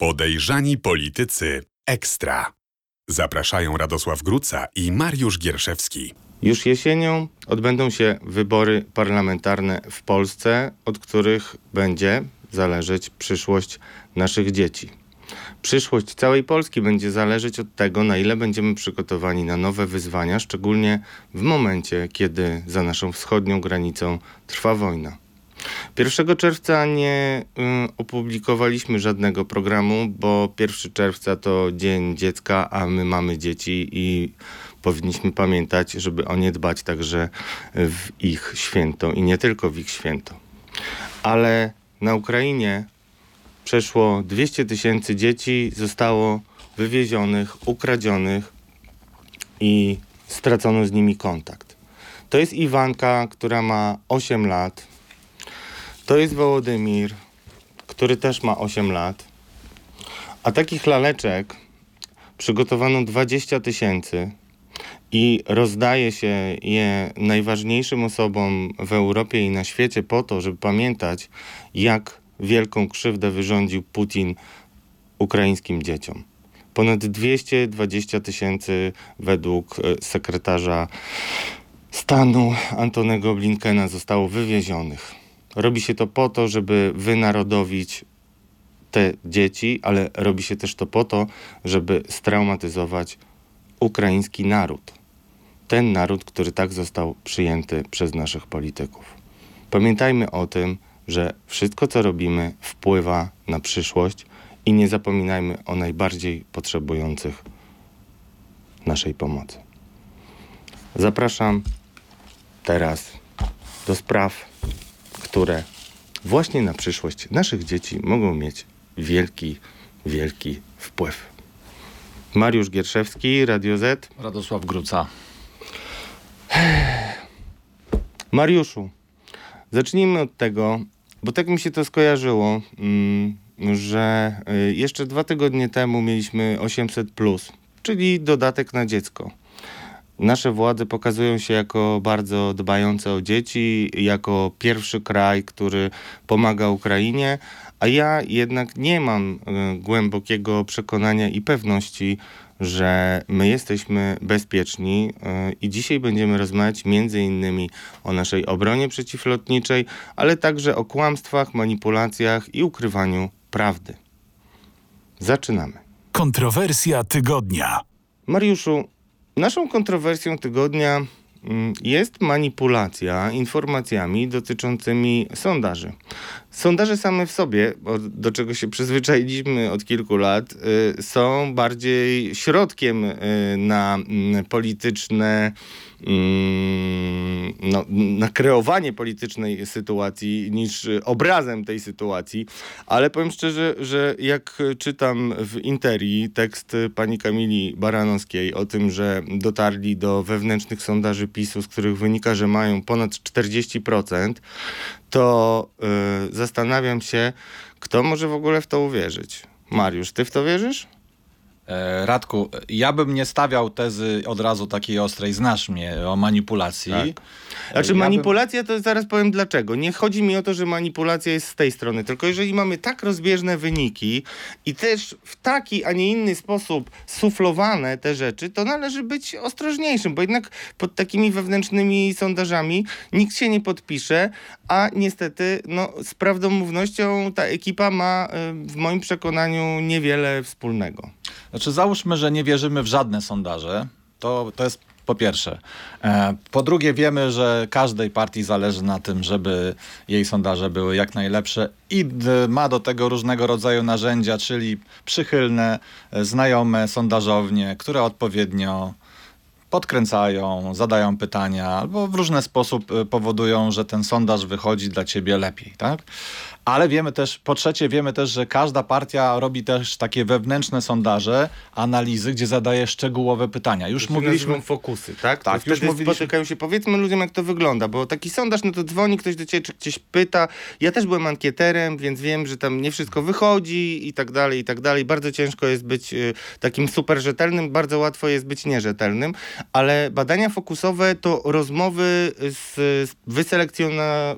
Podejrzani politycy ekstra. Zapraszają Radosław Gruca i Mariusz Gierszewski. Już jesienią odbędą się wybory parlamentarne w Polsce, od których będzie zależeć przyszłość naszych dzieci. Przyszłość całej Polski będzie zależeć od tego, na ile będziemy przygotowani na nowe wyzwania, szczególnie w momencie, kiedy za naszą wschodnią granicą trwa wojna. 1 czerwca nie opublikowaliśmy żadnego programu, bo 1 czerwca to Dzień Dziecka, a my mamy dzieci i powinniśmy pamiętać, żeby o nie dbać także w ich święto i nie tylko w ich święto. Ale na Ukrainie przeszło 200 tysięcy dzieci zostało wywiezionych, ukradzionych i stracono z nimi kontakt. To jest Iwanka, która ma 8 lat. To jest Wołodymir, który też ma 8 lat. A takich laleczek przygotowano 20 tysięcy i rozdaje się je najważniejszym osobom w Europie i na świecie po to, żeby pamiętać, jak wielką krzywdę wyrządził Putin ukraińskim dzieciom. Ponad 220 tysięcy według e, sekretarza stanu Antonego Blinkena zostało wywiezionych. Robi się to po to, żeby wynarodowić te dzieci, ale robi się też to po to, żeby straumatyzować ukraiński naród. Ten naród, który tak został przyjęty przez naszych polityków. Pamiętajmy o tym, że wszystko, co robimy, wpływa na przyszłość i nie zapominajmy o najbardziej potrzebujących naszej pomocy. Zapraszam teraz do spraw, które właśnie na przyszłość naszych dzieci mogą mieć wielki, wielki wpływ. Mariusz Gierszewski, Radio Z. Radosław Gruca. Mariuszu, zacznijmy od tego, bo tak mi się to skojarzyło, mm, że y, jeszcze dwa tygodnie temu mieliśmy 800, czyli dodatek na dziecko. Nasze władze pokazują się jako bardzo dbające o dzieci, jako pierwszy kraj, który pomaga Ukrainie, a ja jednak nie mam y, głębokiego przekonania i pewności, że my jesteśmy bezpieczni y, i dzisiaj będziemy rozmawiać między innymi o naszej obronie przeciwlotniczej, ale także o kłamstwach, manipulacjach i ukrywaniu prawdy. Zaczynamy. Kontrowersja tygodnia. Mariuszu, naszą kontrowersją tygodnia mm, jest manipulacja informacjami dotyczącymi sondaży. Sondaże same w sobie, do czego się przyzwyczailiśmy od kilku lat, y, są bardziej środkiem y, na mm, polityczne no, na kreowanie politycznej sytuacji niż obrazem tej sytuacji, ale powiem szczerze, że jak czytam w Interi tekst pani Kamili Baranowskiej o tym, że dotarli do wewnętrznych sondaży PiSu, z których wynika, że mają ponad 40%, to yy, zastanawiam się, kto może w ogóle w to uwierzyć. Mariusz, ty w to wierzysz? E, Radku, ja bym nie stawiał tezy od razu takiej ostrej, znasz mnie, o manipulacji. Tak. Znaczy Ja manipulacja to zaraz powiem dlaczego. Nie chodzi mi o to, że manipulacja jest z tej strony, tylko jeżeli mamy tak rozbieżne wyniki i też w taki, a nie inny sposób suflowane te rzeczy, to należy być ostrożniejszym, bo jednak pod takimi wewnętrznymi sondażami nikt się nie podpisze, a niestety no, z prawdomównością ta ekipa ma y, w moim przekonaniu niewiele wspólnego. Znaczy załóżmy, że nie wierzymy w żadne sondaże. To, to jest po pierwsze. E, po drugie wiemy, że każdej partii zależy na tym, żeby jej sondaże były jak najlepsze i ma do tego różnego rodzaju narzędzia, czyli przychylne, e, znajome sondażownie, które odpowiednio podkręcają, zadają pytania albo w różny sposób y, powodują, że ten sondaż wychodzi dla ciebie lepiej, tak? Ale wiemy też, po trzecie wiemy też, że każda partia robi też takie wewnętrzne sondaże, analizy, gdzie zadaje szczegółowe pytania. Już To mówiliśmy, fokusy, tak? Tak, to już mówiliśmy- spotykają się. Powiedzmy ludziom, jak to wygląda, bo taki sondaż, no to dzwoni ktoś do ciebie, czy gdzieś pyta. Ja też byłem ankieterem, więc wiem, że tam nie wszystko wychodzi i tak dalej, i tak dalej. Bardzo ciężko jest być y, takim super rzetelnym, bardzo łatwo jest być nierzetelnym, ale badania fokusowe to rozmowy z, z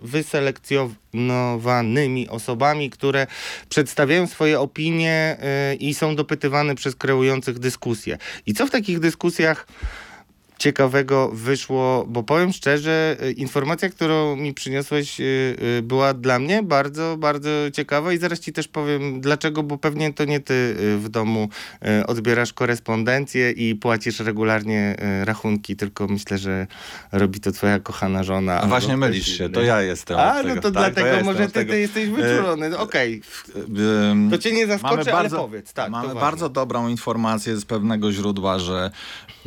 wyselekcjonowanymi osobami, które przedstawiają swoje opinie y, i są dopytywane przez kreujących dyskusję. I co w takich dyskusjach ciekawego wyszło, bo powiem szczerze, y, informacja, którą mi przyniosłeś, y, y, była dla mnie bardzo, bardzo ciekawa i zaraz ci też powiem dlaczego, bo pewnie to nie ty w domu odbierasz korespondencję i płacisz regularnie rachunki, tylko myślę, że robi to twoja kochana żona. A albo właśnie mylisz się, to ja jestem A, no to Tak, dlatego ja jestem może ty, ty jesteś wyczulony. No, Okej, Ym, to cię nie zaskoczy, ale powiedz. Tak, to mamy bardzo dobrą informację z pewnego źródła, że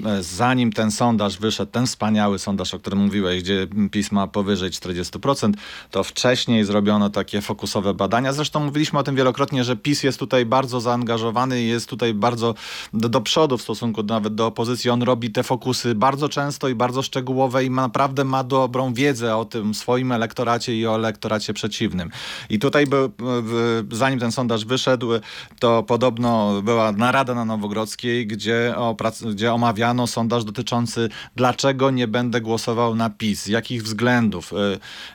e, zanim ten sondaż wyszedł, ten wspaniały sondaż, o którym mówiłeś, gdzie PiS ma powyżej 40%, to wcześniej zrobiono takie fokusowe badania. Zresztą mówiliśmy o tym wielokrotnie, że PiS jest tutaj bardzo zaangażowany jest tutaj bardzo do, do przodu w stosunku nawet do opozycji. On robi te fokusy bardzo często i bardzo szczegółowe i ma, naprawdę ma dobrą wiedzę o tym swoim elektoracie i o elektoracie przeciwnym. I tutaj był, w- zanim ten sondaż wyszedł, to podobno była narada na Nowogrodzkiej, gdzie, oprac- gdzie omawiano sondaż dotyczący dlaczego nie będę głosował na PiS, jakich względów. Y,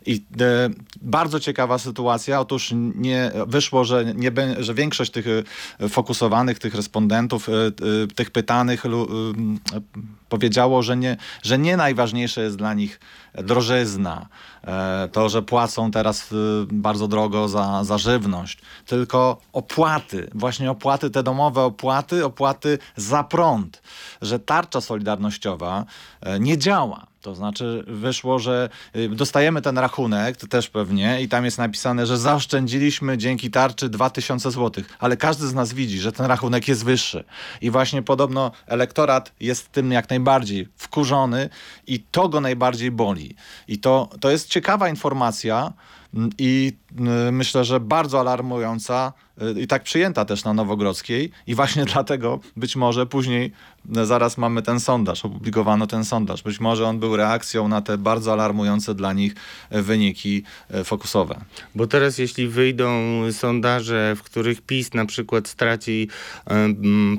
I e, bardzo ciekawa sytuacja. Otóż nie, wyszło, że, nie, że większość tych y, fokusowanych, tych respondentów, y, y, tych pytanych y, powiedziało, że nie, że nie najważniejsze jest dla nich drożyzna, e, to, że płacą teraz y, bardzo drogo za, za żywność, tylko opłaty, właśnie opłaty te domowe, opłaty, opłaty za prąd, że tarcza solidarnościowa e, nie działa. To znaczy wyszło, że y, dostajemy ten rachunek, to też pewnie, i tam jest napisane, że zaoszczędziliśmy dzięki tarczy 2000 zł, ale każdy z nas widzi, że ten rachunek jest wyższy. I właśnie podobno elektorat jest tym jak najbardziej wkurzony i to go najbardziej boli. I to, to jest ciekawa informacja mm, i y, myślę, że bardzo alarmująca i tak przyjęta też na Nowogrodzkiej i właśnie dlatego być może później y, zaraz mamy ten sondaż, opublikowano ten sondaż. Być może on był reakcją na te bardzo alarmujące dla nich y, wyniki y, fokusowe. Bo teraz jeśli wyjdą sondaże, w których PiS na przykład straci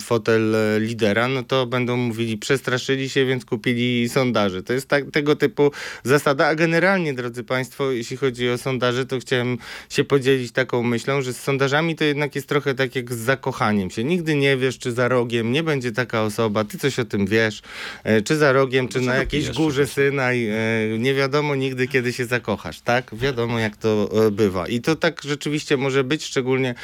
fotel e, lidera, no to będą mówili, przestraszyli się, więc kupili sondaże. To jest tak, tego typu zasada, a generalnie, drodzy Państwo, jeśli chodzi o sondaże, to chciałem się podzielić taką myślą, że z sondażami to jednak jest trochę tak jak z zakochaniem się. Nigdy nie wiesz, czy za rogiem nie będzie taka osoba, ty coś o tym wiesz, e, czy za rogiem, czy na jakiejś górze? Synaj, e, nie wiadomo nigdy, kiedy się zakochasz, tak? Wiadomo, jak to e, bywa. I to tak rzeczywiście może być, szczególnie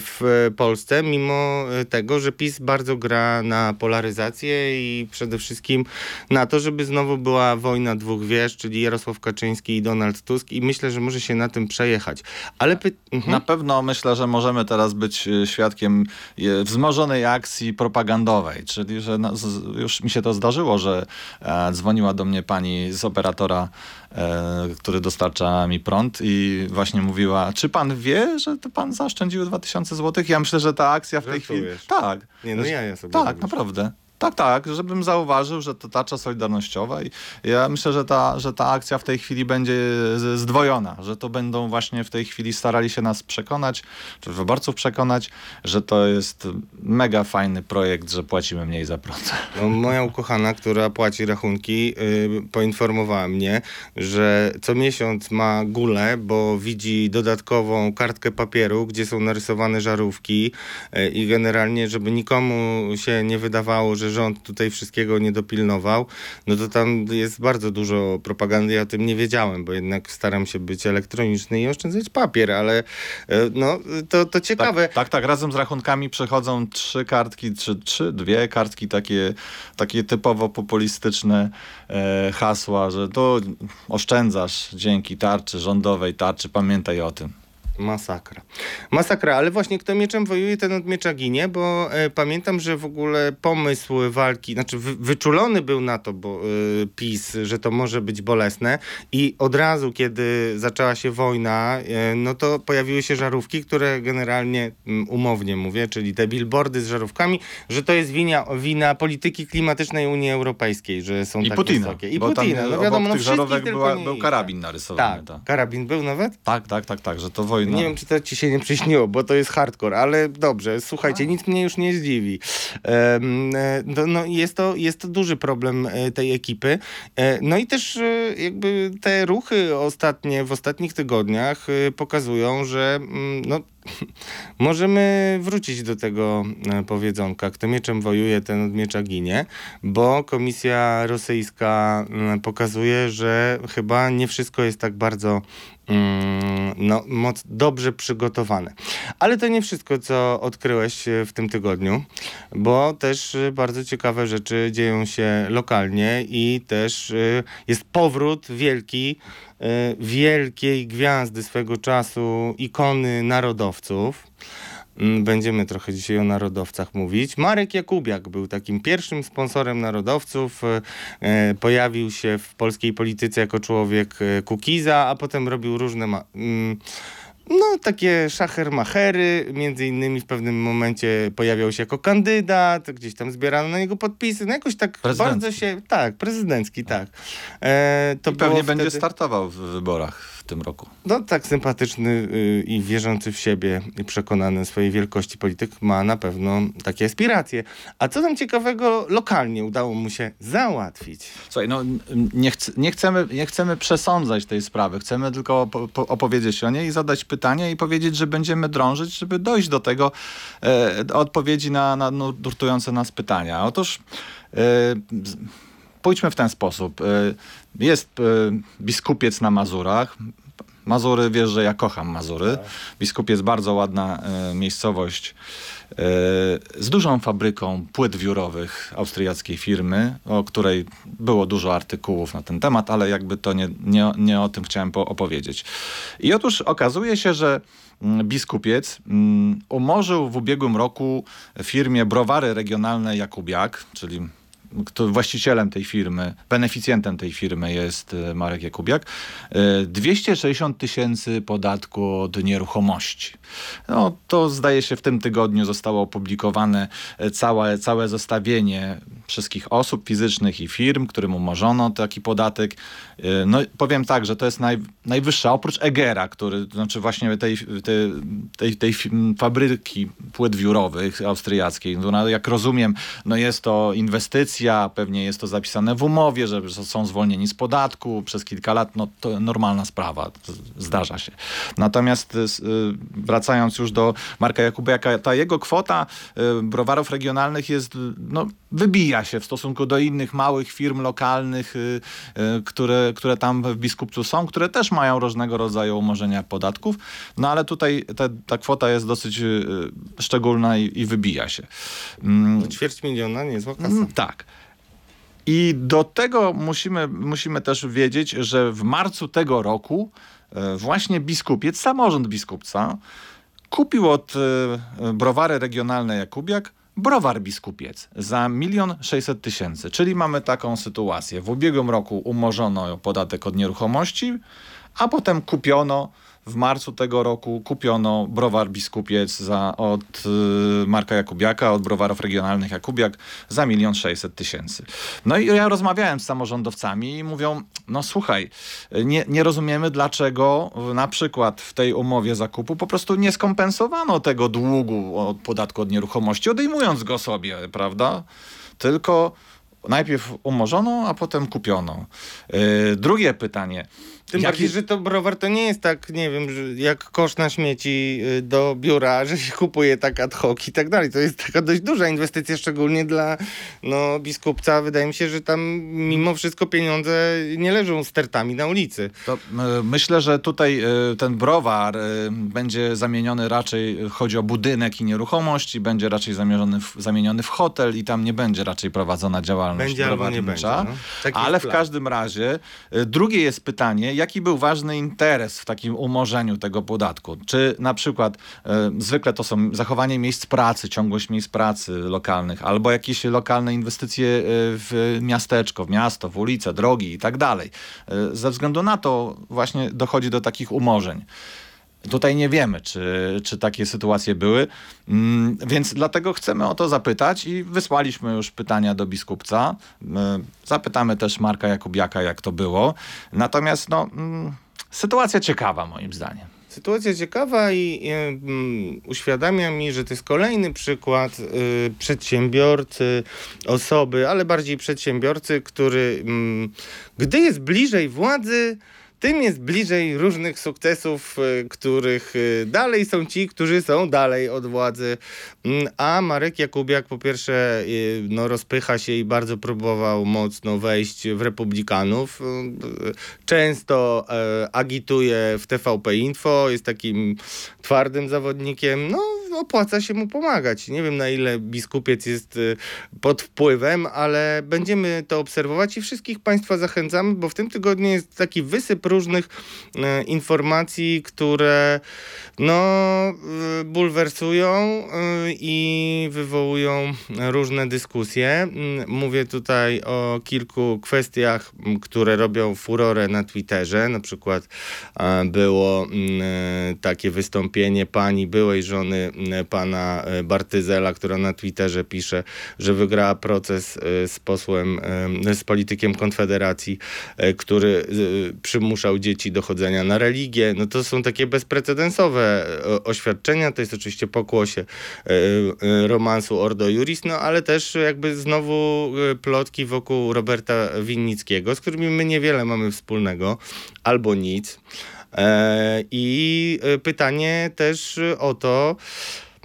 w Polsce, mimo tego, że PiS bardzo gra na polaryzację i przede wszystkim na to, żeby znowu była wojna dwóch wież, czyli Jarosław Kaczyński i Donald Tusk i myślę, że może się na tym przejechać. Ale py... mhm. Na pewno myślę, że możemy teraz być y, świadkiem y, wzmożonej akcji propagandowej, czyli że na, z, już mi się to zdarzyło, że e, dzwoniła do mnie pani z operatora, e, który dostarcza mi prąd i właśnie mówiła, czy pan wie, że to pan zaoszczędził 2000 zł? Ja myślę, że ta akcja w tej chwili... Tak. Nie, no ja, ja sobie Tak, naprawdę. Tak, tak, żebym zauważył, że to tarcza solidarnościowa i ja myślę, że ta, że ta akcja w tej chwili będzie zdwojona, że to będą właśnie w tej chwili starali się nas przekonać, czy wyborców przekonać, że to jest mega fajny projekt, że płacimy mniej za prąd. No, moja ukochana, która płaci rachunki, yy, poinformowała mnie, że co miesiąc ma gulę, bo widzi dodatkową kartkę papieru, gdzie są narysowane żarówki yy, i generalnie, żeby nikomu się nie wydawało, że rząd tutaj wszystkiego nie dopilnował, no to tam jest bardzo dużo propagandy. Ja o tym nie wiedziałem, bo jednak staram się być elektroniczny i oszczędzać papier, ale yy, no to, to ciekawe. Tak, tak, tak, razem z rachunkami przychodzą trzy kartki, czy trzy, dwie kartki takie, takie typowo populistyczne e, hasła, że to oszczędzasz dzięki tarczy rządowej, tarczy, pamiętaj o tym. Masakra. Masakra, ale właśnie kto mieczem wojuje, ten od miecza ginie, bo e, pamiętam, że w ogóle pomysł walki, znaczy wy, wyczulony był na to, bo e, PiS, że to może być bolesne i od razu, kiedy zaczęła się wojna, e, no to pojawiły się żarówki, które generalnie, mm, umownie mówię, czyli te billboardy z żarówkami, że to jest wina, wina polityki klimatycznej Unii Europejskiej, że są I tak Putina. wysokie. I Putina, no wiadomo, no była, był karabin narysowany. Tak, Tak. karabin był nawet? Tak, tak, tak, tak, że to wojna Nie wiem, czy to ci się nie przyśniło, bo to jest hardcore, ale dobrze, słuchajcie, nic mnie już nie zdziwi. No, no, jest, to, jest to duży problem e, tej ekipy. E, No i też jakby te ruchy ostatnie, w ostatnich tygodniach pokazują, że mm, no, możemy wrócić do tego e, powiedzonka, kto mieczem wojuje, ten od miecza ginie, bo komisja rosyjska mm, pokazuje, że chyba nie wszystko jest tak bardzo mm, no, moc, dobrze przygotowane. Ale to nie wszystko, co odkryłeś e, w tym tygodniu, bo też e, bardzo ciekawe rzeczy dzieją się lokalnie i też e, jest powrót wielki e, wielkiej gwiazdy swego czasu, ikony narodowców. Mm, Będziemy trochę dzisiaj o narodowcach mówić. Marek Jakubiak był takim pierwszym sponsorem narodowców. E, e, Pojawił się w polskiej polityce jako człowiek e, Kukiza, a potem robił różne mm, no, takie szachermachery. Między innymi w pewnym momencie pojawiał się jako kandydat, gdzieś tam zbierano na niego podpisy. No jakoś tak bardzo się... Tak, prezydencki, tak. E, to I pewnie było będzie wtedy- startował w wyborach tym roku. no tak sympatyczny y, i wierzący w siebie i przekonany swojej wielkości polityk ma na pewno takie aspiracje. A co tam ciekawego lokalnie udało mu się załatwić? Słuchaj, no nie, chc- nie, chcemy, nie chcemy przesądzać tej sprawy, chcemy tylko po opowiedzieć o niej i zadać pytanie i powiedzieć, że będziemy drążyć, żeby dojść do tego e, do odpowiedzi na, na nurtujące nas pytania. Otóż e, pójdźmy w ten sposób. E, jest e, biskupiec na Mazurach. Mazury, wiesz, że ja kocham Mazury. Biskupiec bardzo ładna e, miejscowość e, z dużą fabryką płyt wiórowych austriackiej firmy, o której było dużo artykułów na ten temat, ale jakby to nie, nie, nie o tym chciałem po- opowiedzieć. I otóż okazuje się, że mm, biskupiec mm, umorzył w ubiegłym roku firmie Browary Regionalne Jakubiak, czyli kto właścicielem tej firmy, beneficjentem tej firmy jest e, Marek Jakubiak, e, 260 tysięcy podatku od nieruchomości. No, to zdaje się w tym tygodniu zostało opublikowane e, całe, całe zestawienie wszystkich osób fizycznych i firm, którym umorzono taki podatek. E, No powiem tak, że to jest naj, najwyższa, oprócz Egera, który, znaczy właśnie tej, tej, tej, tej fabryki płyt wiórowych austriackiej, no, jak rozumiem, no jest to inwestycja, pewnie jest to zapisane w umowie, że są zwolnieni z podatku przez kilka lat, no to normalna sprawa, zdarza się. Natomiast y, wracając już do Marka Jakubiaka, ta jego kwota y, browarów regionalnych jest, no wybija się w stosunku do innych małych firm lokalnych, y, które, które tam w Biskupcu są, które też mają różnego rodzaju umorzenia podatków, no ale tutaj ta, ta kwota jest dosyć szczególna i, i wybija się. Mm, Ćwierć miliona, niezła kasa. Mm, Tak. I do tego musimy, musimy też wiedzieć, że w marcu tego roku e, właśnie biskupiec, samorząd biskupca, kupił od e, browary regionalne Jakubiak browar biskupiec za milion sześćset tysięcy. Czyli mamy taką sytuację. W ubiegłym roku umorzono podatek od nieruchomości, a potem kupiono w marcu tego roku kupiono browar biskupiec za, od y, Marka Jakubiaka, od browarów regionalnych Jakubiak za milion sześćset tysięcy. No i ja rozmawiałem z samorządowcami i mówią, no słuchaj, nie, nie rozumiemy dlaczego na przykład w tej umowie zakupu po prostu nie skompensowano tego długu od podatku od nieruchomości, odejmując go sobie, prawda? Tylko najpierw umorzono, a potem kupiono. Yy, drugie pytanie. Tym Jaki- bardziej, że to browar to nie jest tak, nie wiem, że jak kosz na śmieci y, do biura, że się kupuje tak ad hoc i tak dalej. To jest taka dość duża inwestycja, szczególnie dla no, biskupca. Wydaje mi się, że tam mimo wszystko pieniądze nie leżą stertami na ulicy. To, y, myślę, że tutaj y, ten browar będzie zamieniony raczej, chodzi o budynek i nieruchomość, i będzie raczej zamieniony w, zamieniony w hotel i tam nie będzie raczej prowadzona działalność Będzie albo nie browarnicza. będzie, no. Ale w każdym razie drugie jest pytanie, jaki był ważny interes w takim umorzeniu tego podatku? Czy na przykład y, zwykle to są zachowanie miejsc pracy, ciągłość miejsc pracy lokalnych, albo jakieś lokalne inwestycje y, w miasteczko, w miasto, w ulice, drogi i tak dalej. Y, Ze względu na to właśnie dochodzi do takich umorzeń. Tutaj nie wiemy, czy, czy takie sytuacje były, mm, więc dlatego chcemy o to zapytać i wysłaliśmy już pytania do biskupca. Y, Zapytamy też Marka Jakubiaka, jak to było. Natomiast no, mm, sytuacja ciekawa moim zdaniem. Sytuacja ciekawa i mm, uświadamia mi, że to jest kolejny przykład y, przedsiębiorcy, osoby, ale bardziej przedsiębiorcy, który mm, gdy jest bliżej władzy, tym jest bliżej różnych sukcesów, y, których y, dalej są ci, którzy są dalej od władzy. Mm, A Marek Jakubiak po pierwsze y, no, rozpycha się i bardzo próbował mocno wejść w republikanów. Często e, agituje w TVP Info, jest takim twardym zawodnikiem. No, opłaca się mu pomagać. Nie wiem na ile biskupiec jest pod wpływem, ale będziemy to obserwować i wszystkich Państwa zachęcamy, bo w tym tygodniu jest taki wysyp różnych e, informacji, które no, y, bulwersują y, i wywołują różne dyskusje. Mm, Mówię tutaj o kilku kwestiach, które robią furorę na Twitterze. Na przykład e, było mm, e, takie wystąpienie pani byłej żony m, pana e, Bartyzela, która na Twitterze pisze, że wygrała proces e, z posłem, e, z politykiem Konfederacji, e, który e, przymuszał dzieci do chodzenia na religię. No to są takie bezprecedensowe e, oświadczenia. To jest oczywiście pokłosie e, e, romansu Ordo Juris, no ale też jakby znowu plotki wokół Roberta Winnickiego, z którymi my niewiele mamy wspólnego, albo nic. I pytanie też o to,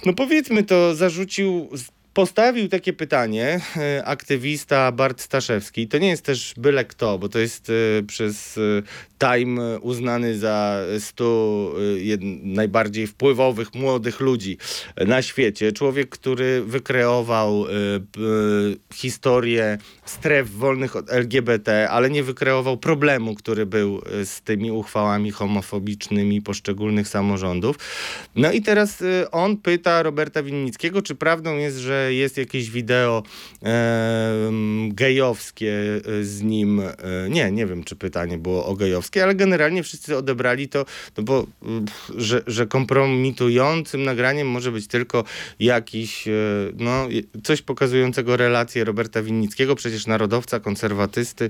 no powiedzmy to, zarzucił, postawił takie pytanie e, aktywista Bart Staszewski. To nie jest też byle kto, bo to jest e, przez e, Time uznany za 100 e, jed, najbardziej wpływowych młodych ludzi na świecie. Człowiek, który wykreował historię stref wolnych od LGBT, ale nie wykreował problemu, który był z tymi uchwałami homofobicznymi poszczególnych samorządów. No i teraz on pyta Roberta Winnickiego, czy prawdą jest, że jest jakieś wideo gejowskie e, z nim. E, nie, nie wiem, czy pytanie było o gejowskie, ale generalnie wszyscy odebrali to, no bo że, że kompromitującym nagraniem może być tylko jakiś, e, no, coś pokazującego relację Roberta Winnickiego, przecież narodowca, konserwatysty,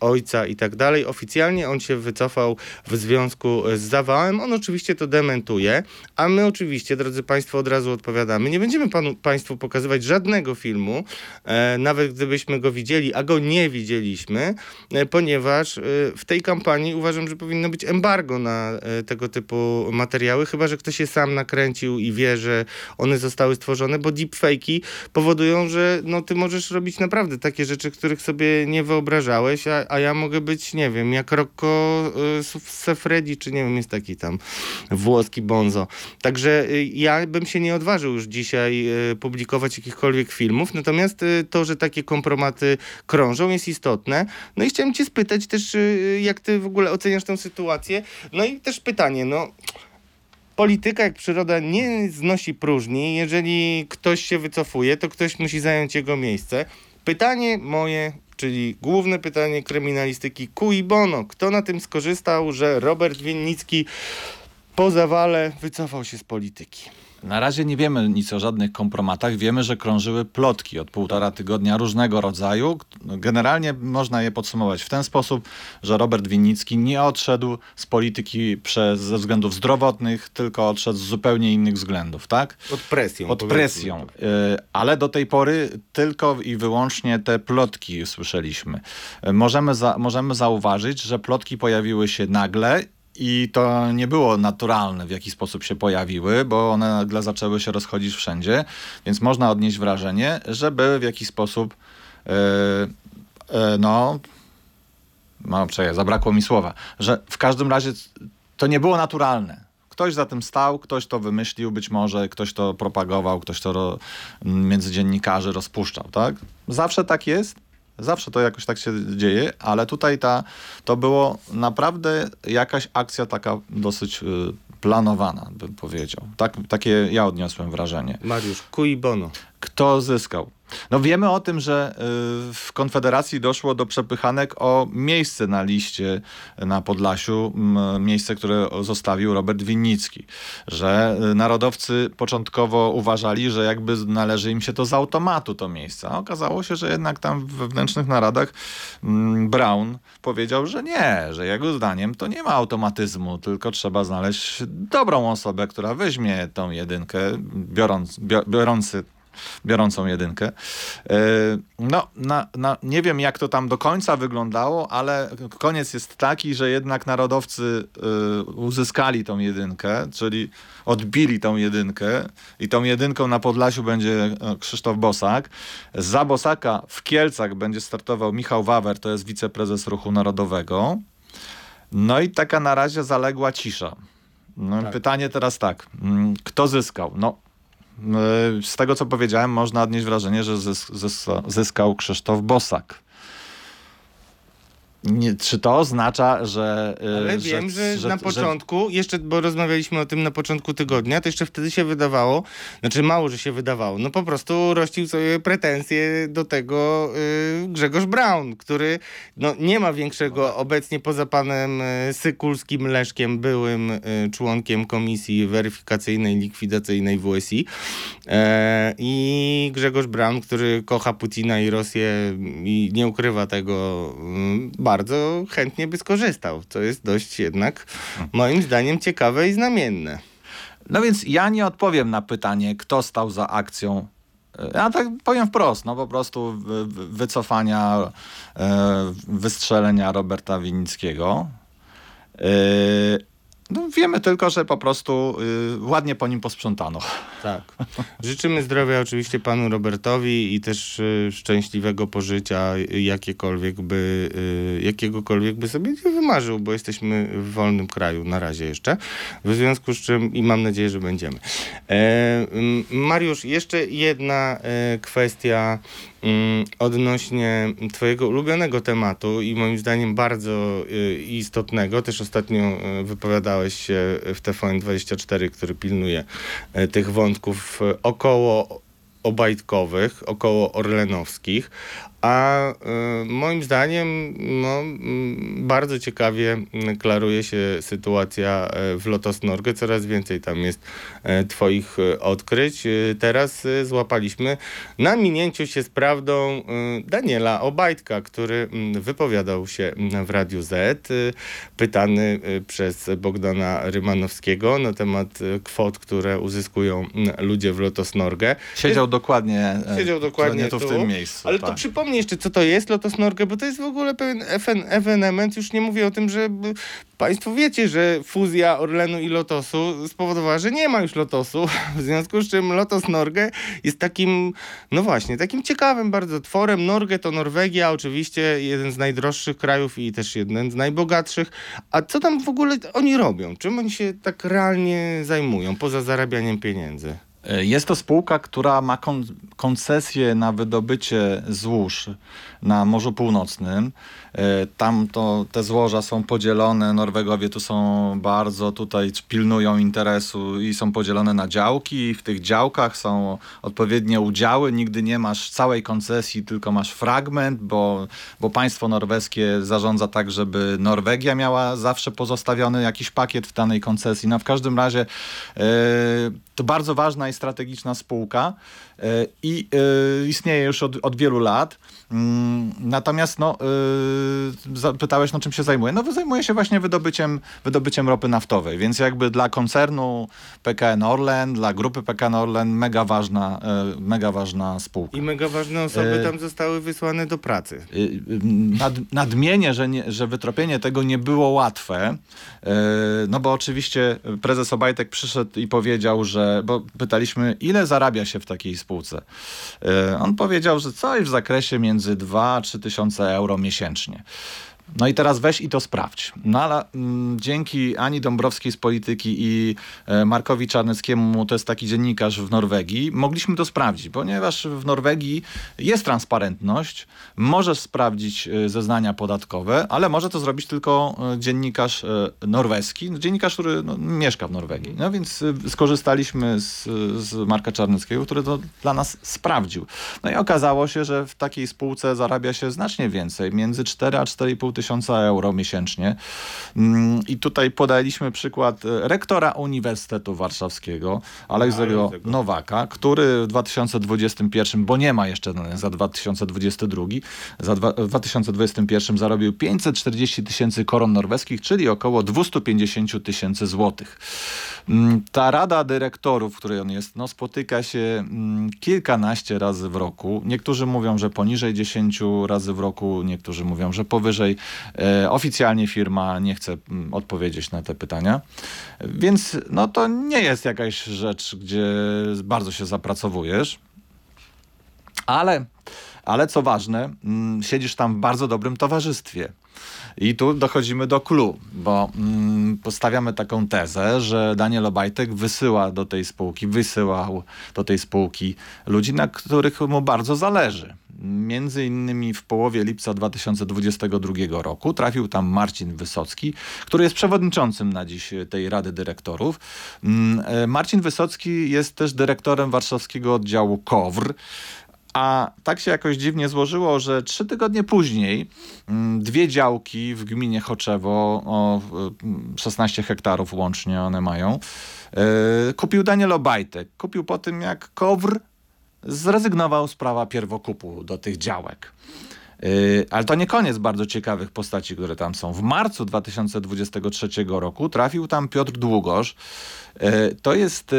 ojca i tak dalej. Oficjalnie on się wycofał w związku z zawałem. On oczywiście to dementuje, a my oczywiście, drodzy Państwo, od razu odpowiadamy. Nie będziemy panu, Państwu pokazywać żadnego filmu, e, nawet gdybyśmy go widzieli, a go nie widzieliśmy, e, ponieważ e, w tej kampanii uważam, że powinno być embargo na tego typu materiały, chyba że ktoś się sam nakręcił i wie, że one zostały stworzone, bo deepfake'i powodują, że no, ty możesz robić naprawdę takie rzeczy, których sobie nie wyobrażałeś, a, a ja mogę być, nie wiem, jak Rocco Sefredi, czy nie wiem, jest taki tam włoski bonzo. Także ja bym się nie odważył już dzisiaj publikować jakichkolwiek filmów, natomiast y, to, że takie kompromaty krążą jest istotne. No i chciałem cię spytać też, y, jak ty w ogóle oceniasz tę sytuację. No i też pytanie, no polityka jak przyroda nie znosi próżni. Jeżeli ktoś się wycofuje, to ktoś musi zająć jego miejsce. Pytanie moje, czyli główne pytanie kryminalistyki cui bono. Kto na tym skorzystał, że Robert Winnicki po zawale wycofał się z polityki? Na razie nie wiemy nic o żadnych kompromatach. Wiemy, że krążyły plotki od półtora tygodnia różnego rodzaju. Generalnie można je podsumować w ten sposób, że Robert Winnicki nie odszedł z polityki przez, ze względów zdrowotnych, tylko odszedł z zupełnie innych względów, tak? Pod presją. Pod presją. Y, Ale do tej pory tylko i wyłącznie te plotki słyszeliśmy. Y, Możemy, za, możemy zauważyć, że plotki pojawiły się nagle i to nie było naturalne, w jaki sposób się pojawiły, bo one nagle zaczęły się rozchodzić wszędzie, więc można odnieść wrażenie, że były w jakiś sposób y, y, no, no zabrakło mi słowa, że w każdym razie to nie było naturalne. Ktoś za tym stał, ktoś to wymyślił, być może ktoś to propagował, ktoś to ro, między dziennikarzy rozpuszczał, tak? Zawsze tak jest, zawsze to jakoś tak się dzieje, ale tutaj ta, to było naprawdę jakaś akcja taka dosyć y, planowana, bym powiedział. Tak, takie ja odniosłem wrażenie. Mariusz, cui bono. Kto zyskał? No wiemy o tym, że y, w Konfederacji doszło do przepychanek o miejsce na liście na Podlasiu, miejsce, które zostawił Robert Winnicki. Że y, narodowcy początkowo uważali, że jakby należy im się to z automatu to miejsce. A okazało się, że jednak tam w wewnętrznych naradach Brown powiedział, że nie, że jego zdaniem to nie ma automatyzmu, tylko trzeba znaleźć dobrą osobę, która weźmie tą jedynkę, biorąc, bio- biorący biorącą jedynkę. E, No, na, na, nie wiem jak to tam do końca wyglądało, ale koniec jest taki, że jednak narodowcy e, uzyskali tą jedynkę, czyli odbili tą jedynkę i tą jedynką na Podlasiu będzie e, Krzysztof Bosak. Za Bosaka w Kielcach będzie startował Michał Wawer, to jest wiceprezes Ruchu Narodowego. No i taka na razie zaległa cisza. No, Pytanie teraz tak, mm, kto zyskał? No, z tego co powiedziałem, można odnieść wrażenie, że zys zyskał Krzysztof Bosak. Nie, czy to oznacza, że. y, Ale wiem, że, na że- początku, jeszcze, bo rozmawialiśmy o tym na początku tygodnia, to jeszcze wtedy się wydawało, znaczy mało, że się wydawało, no po prostu rościł sobie pretensje do tego y, Grzegorz Braun, który no, nie ma większego obecnie poza panem y, Sykulskim Leszkiem, byłym y, członkiem komisji weryfikacyjnej, likwidacyjnej WSI e, i Grzegorz Braun, który kocha Putina i Rosję i nie ukrywa tego mm, bardzo chętnie by skorzystał, co jest dość jednak moim zdaniem ciekawe i znamienne. No więc ja nie odpowiem na pytanie, kto stał za akcją. E, Ja tak powiem wprost, no po prostu wy- wy- wycofania, e, wystrzelenia Roberta Winnickiego. No wiemy tylko, że po prostu y, ładnie po nim posprzątano. Tak. Życzymy zdrowia oczywiście panu Robertowi i też y, szczęśliwego pożycia, y, jakiekolwiek by, y, jakiegokolwiek by sobie nie wymarzył, bo jesteśmy w wolnym kraju na razie jeszcze. W związku z czym i mam nadzieję, że będziemy. E, Mariusz, jeszcze jedna e, kwestia odnośnie twojego ulubionego tematu i moim zdaniem bardzo y, istotnego. Też ostatnio y, wypowiadałeś się w TVN24, który pilnuje y, tych wątków około obajtkowych, około orlenowskich, a y, moim zdaniem no, mm, bardzo ciekawie mm, klaruje się sytuacja y, w Lotos Norge. Coraz więcej tam jest y, twoich y, odkryć. Teraz złapaliśmy na minięciu się z prawdą Daniela Obajtka, który mm, wypowiadał się w Radiu Z, pytany przez Bogdana Rymanowskiego na temat kwot, które uzyskują ludzie w Lotos Norge. Siedział dokładnie, e, Siedział dokładnie tu w tym miejscu. Ale tak. to przypomnij jeszcze, co to jest Lotos Norge, bo to jest w ogóle pewien ewenement. Już nie mówię o tym, że Państwo wiecie, że fuzja Orlenu i Lotosu spowodowała, że nie ma już Lotosu. W związku z czym Lotos Norge jest takim, no właśnie, takim ciekawym bardzo tworem. Norge to Norwegia, oczywiście jeden z najdroższych krajów i też jeden z najbogatszych. A co tam w ogóle oni robią? Czym oni się tak realnie zajmują, poza zarabianiem pieniędzy? E, Jest to spółka, która ma kon koncesję na wydobycie złóż na Morzu Północnym. E, Tam to te złoża są podzielone, Norwegowie tu są bardzo tutaj pilnują interesu i są podzielone na działki. W tych działkach są odpowiednie udziały. Nigdy nie masz całej koncesji, tylko masz fragment, bo, bo państwo norweskie zarządza tak, żeby Norwegia miała zawsze pozostawiony jakiś pakiet w danej koncesji. No w każdym razie e, to bardzo ważna i strategiczna spółka e, i e, istnieje już od, od wielu lat. Mm, Natomiast no, e, zapytałeś, no czym się zajmuje? No zajmuje się właśnie wydobyciem, wydobyciem ropy naftowej, więc jakby dla koncernu PKN Orlen, dla grupy PKN Orlen mega ważna, e, mega ważna spółka. I mega ważne osoby E, tam zostały wysłane do pracy. Y, y, Nad, nadmienię, że, nie, że wytropienie tego nie było łatwe, y, no bo oczywiście prezes Obajtek przyszedł i powiedział, że, bo pytaliśmy, ile zarabia się w takiej spółce. Y, On powiedział, że coś w zakresie między 2 a 3 tysiące euro miesięcznie. No i teraz weź i to sprawdź. No ale mm, dzięki Ani Dąbrowskiej z Polityki i e, Markowi Czarneckiemu, to jest taki dziennikarz w Norwegii, mogliśmy to sprawdzić, ponieważ w Norwegii jest transparentność, możesz sprawdzić e, zeznania podatkowe, ale może to zrobić tylko e, dziennikarz norweski, no, dziennikarz, który no, mieszka w Norwegii. No więc skorzystaliśmy z, z Marka Czarneckiego, który to dla nas sprawdził. No i okazało się, że w takiej spółce zarabia się znacznie więcej, między 4 a 4,5 tysiąca euro miesięcznie. Mm, I tutaj podaliśmy przykład e, rektora Uniwersytetu Warszawskiego, Aleksego. Nowaka, który w 2021, bo nie ma jeszcze za 2022, za dwa, w 2021 zarobił 540 tysięcy koron norweskich, czyli około 250 tysięcy złotych. Mm, Ta rada dyrektorów, w której on jest, no, spotyka się mm, kilkanaście razy w roku. Niektórzy mówią, że poniżej 10 razy w roku, niektórzy mówią, że powyżej. E, oficjalnie firma nie chce mm, odpowiedzieć na te pytania. Więc no, to nie jest jakaś rzecz, gdzie bardzo się zapracowujesz. Ale, ale co ważne, siedzisz tam w bardzo dobrym towarzystwie. I tu dochodzimy do clue, bo mm, postawiamy taką tezę, że Daniel Obajtek wysyła do tej spółki, wysyłał do tej spółki ludzi, na których mu bardzo zależy. Między innymi w połowie lipca 2022 roku trafił tam Marcin Wysocki, który jest przewodniczącym na dziś tej Rady Dyrektorów. Mm, e, Marcin Wysocki jest też dyrektorem warszawskiego oddziału KOWR. A tak się jakoś dziwnie złożyło, że trzy tygodnie później mm, dwie działki w gminie Choczewo, o y, 16 hektarów łącznie one mają, y, kupił Daniel Obajtek. Kupił po tym, jak KOWR zrezygnował z prawa pierwokupu do tych działek. Yy, Ale to nie koniec bardzo ciekawych postaci, które tam są. W marcu 2023 roku trafił tam Piotr Długosz. Yy, To jest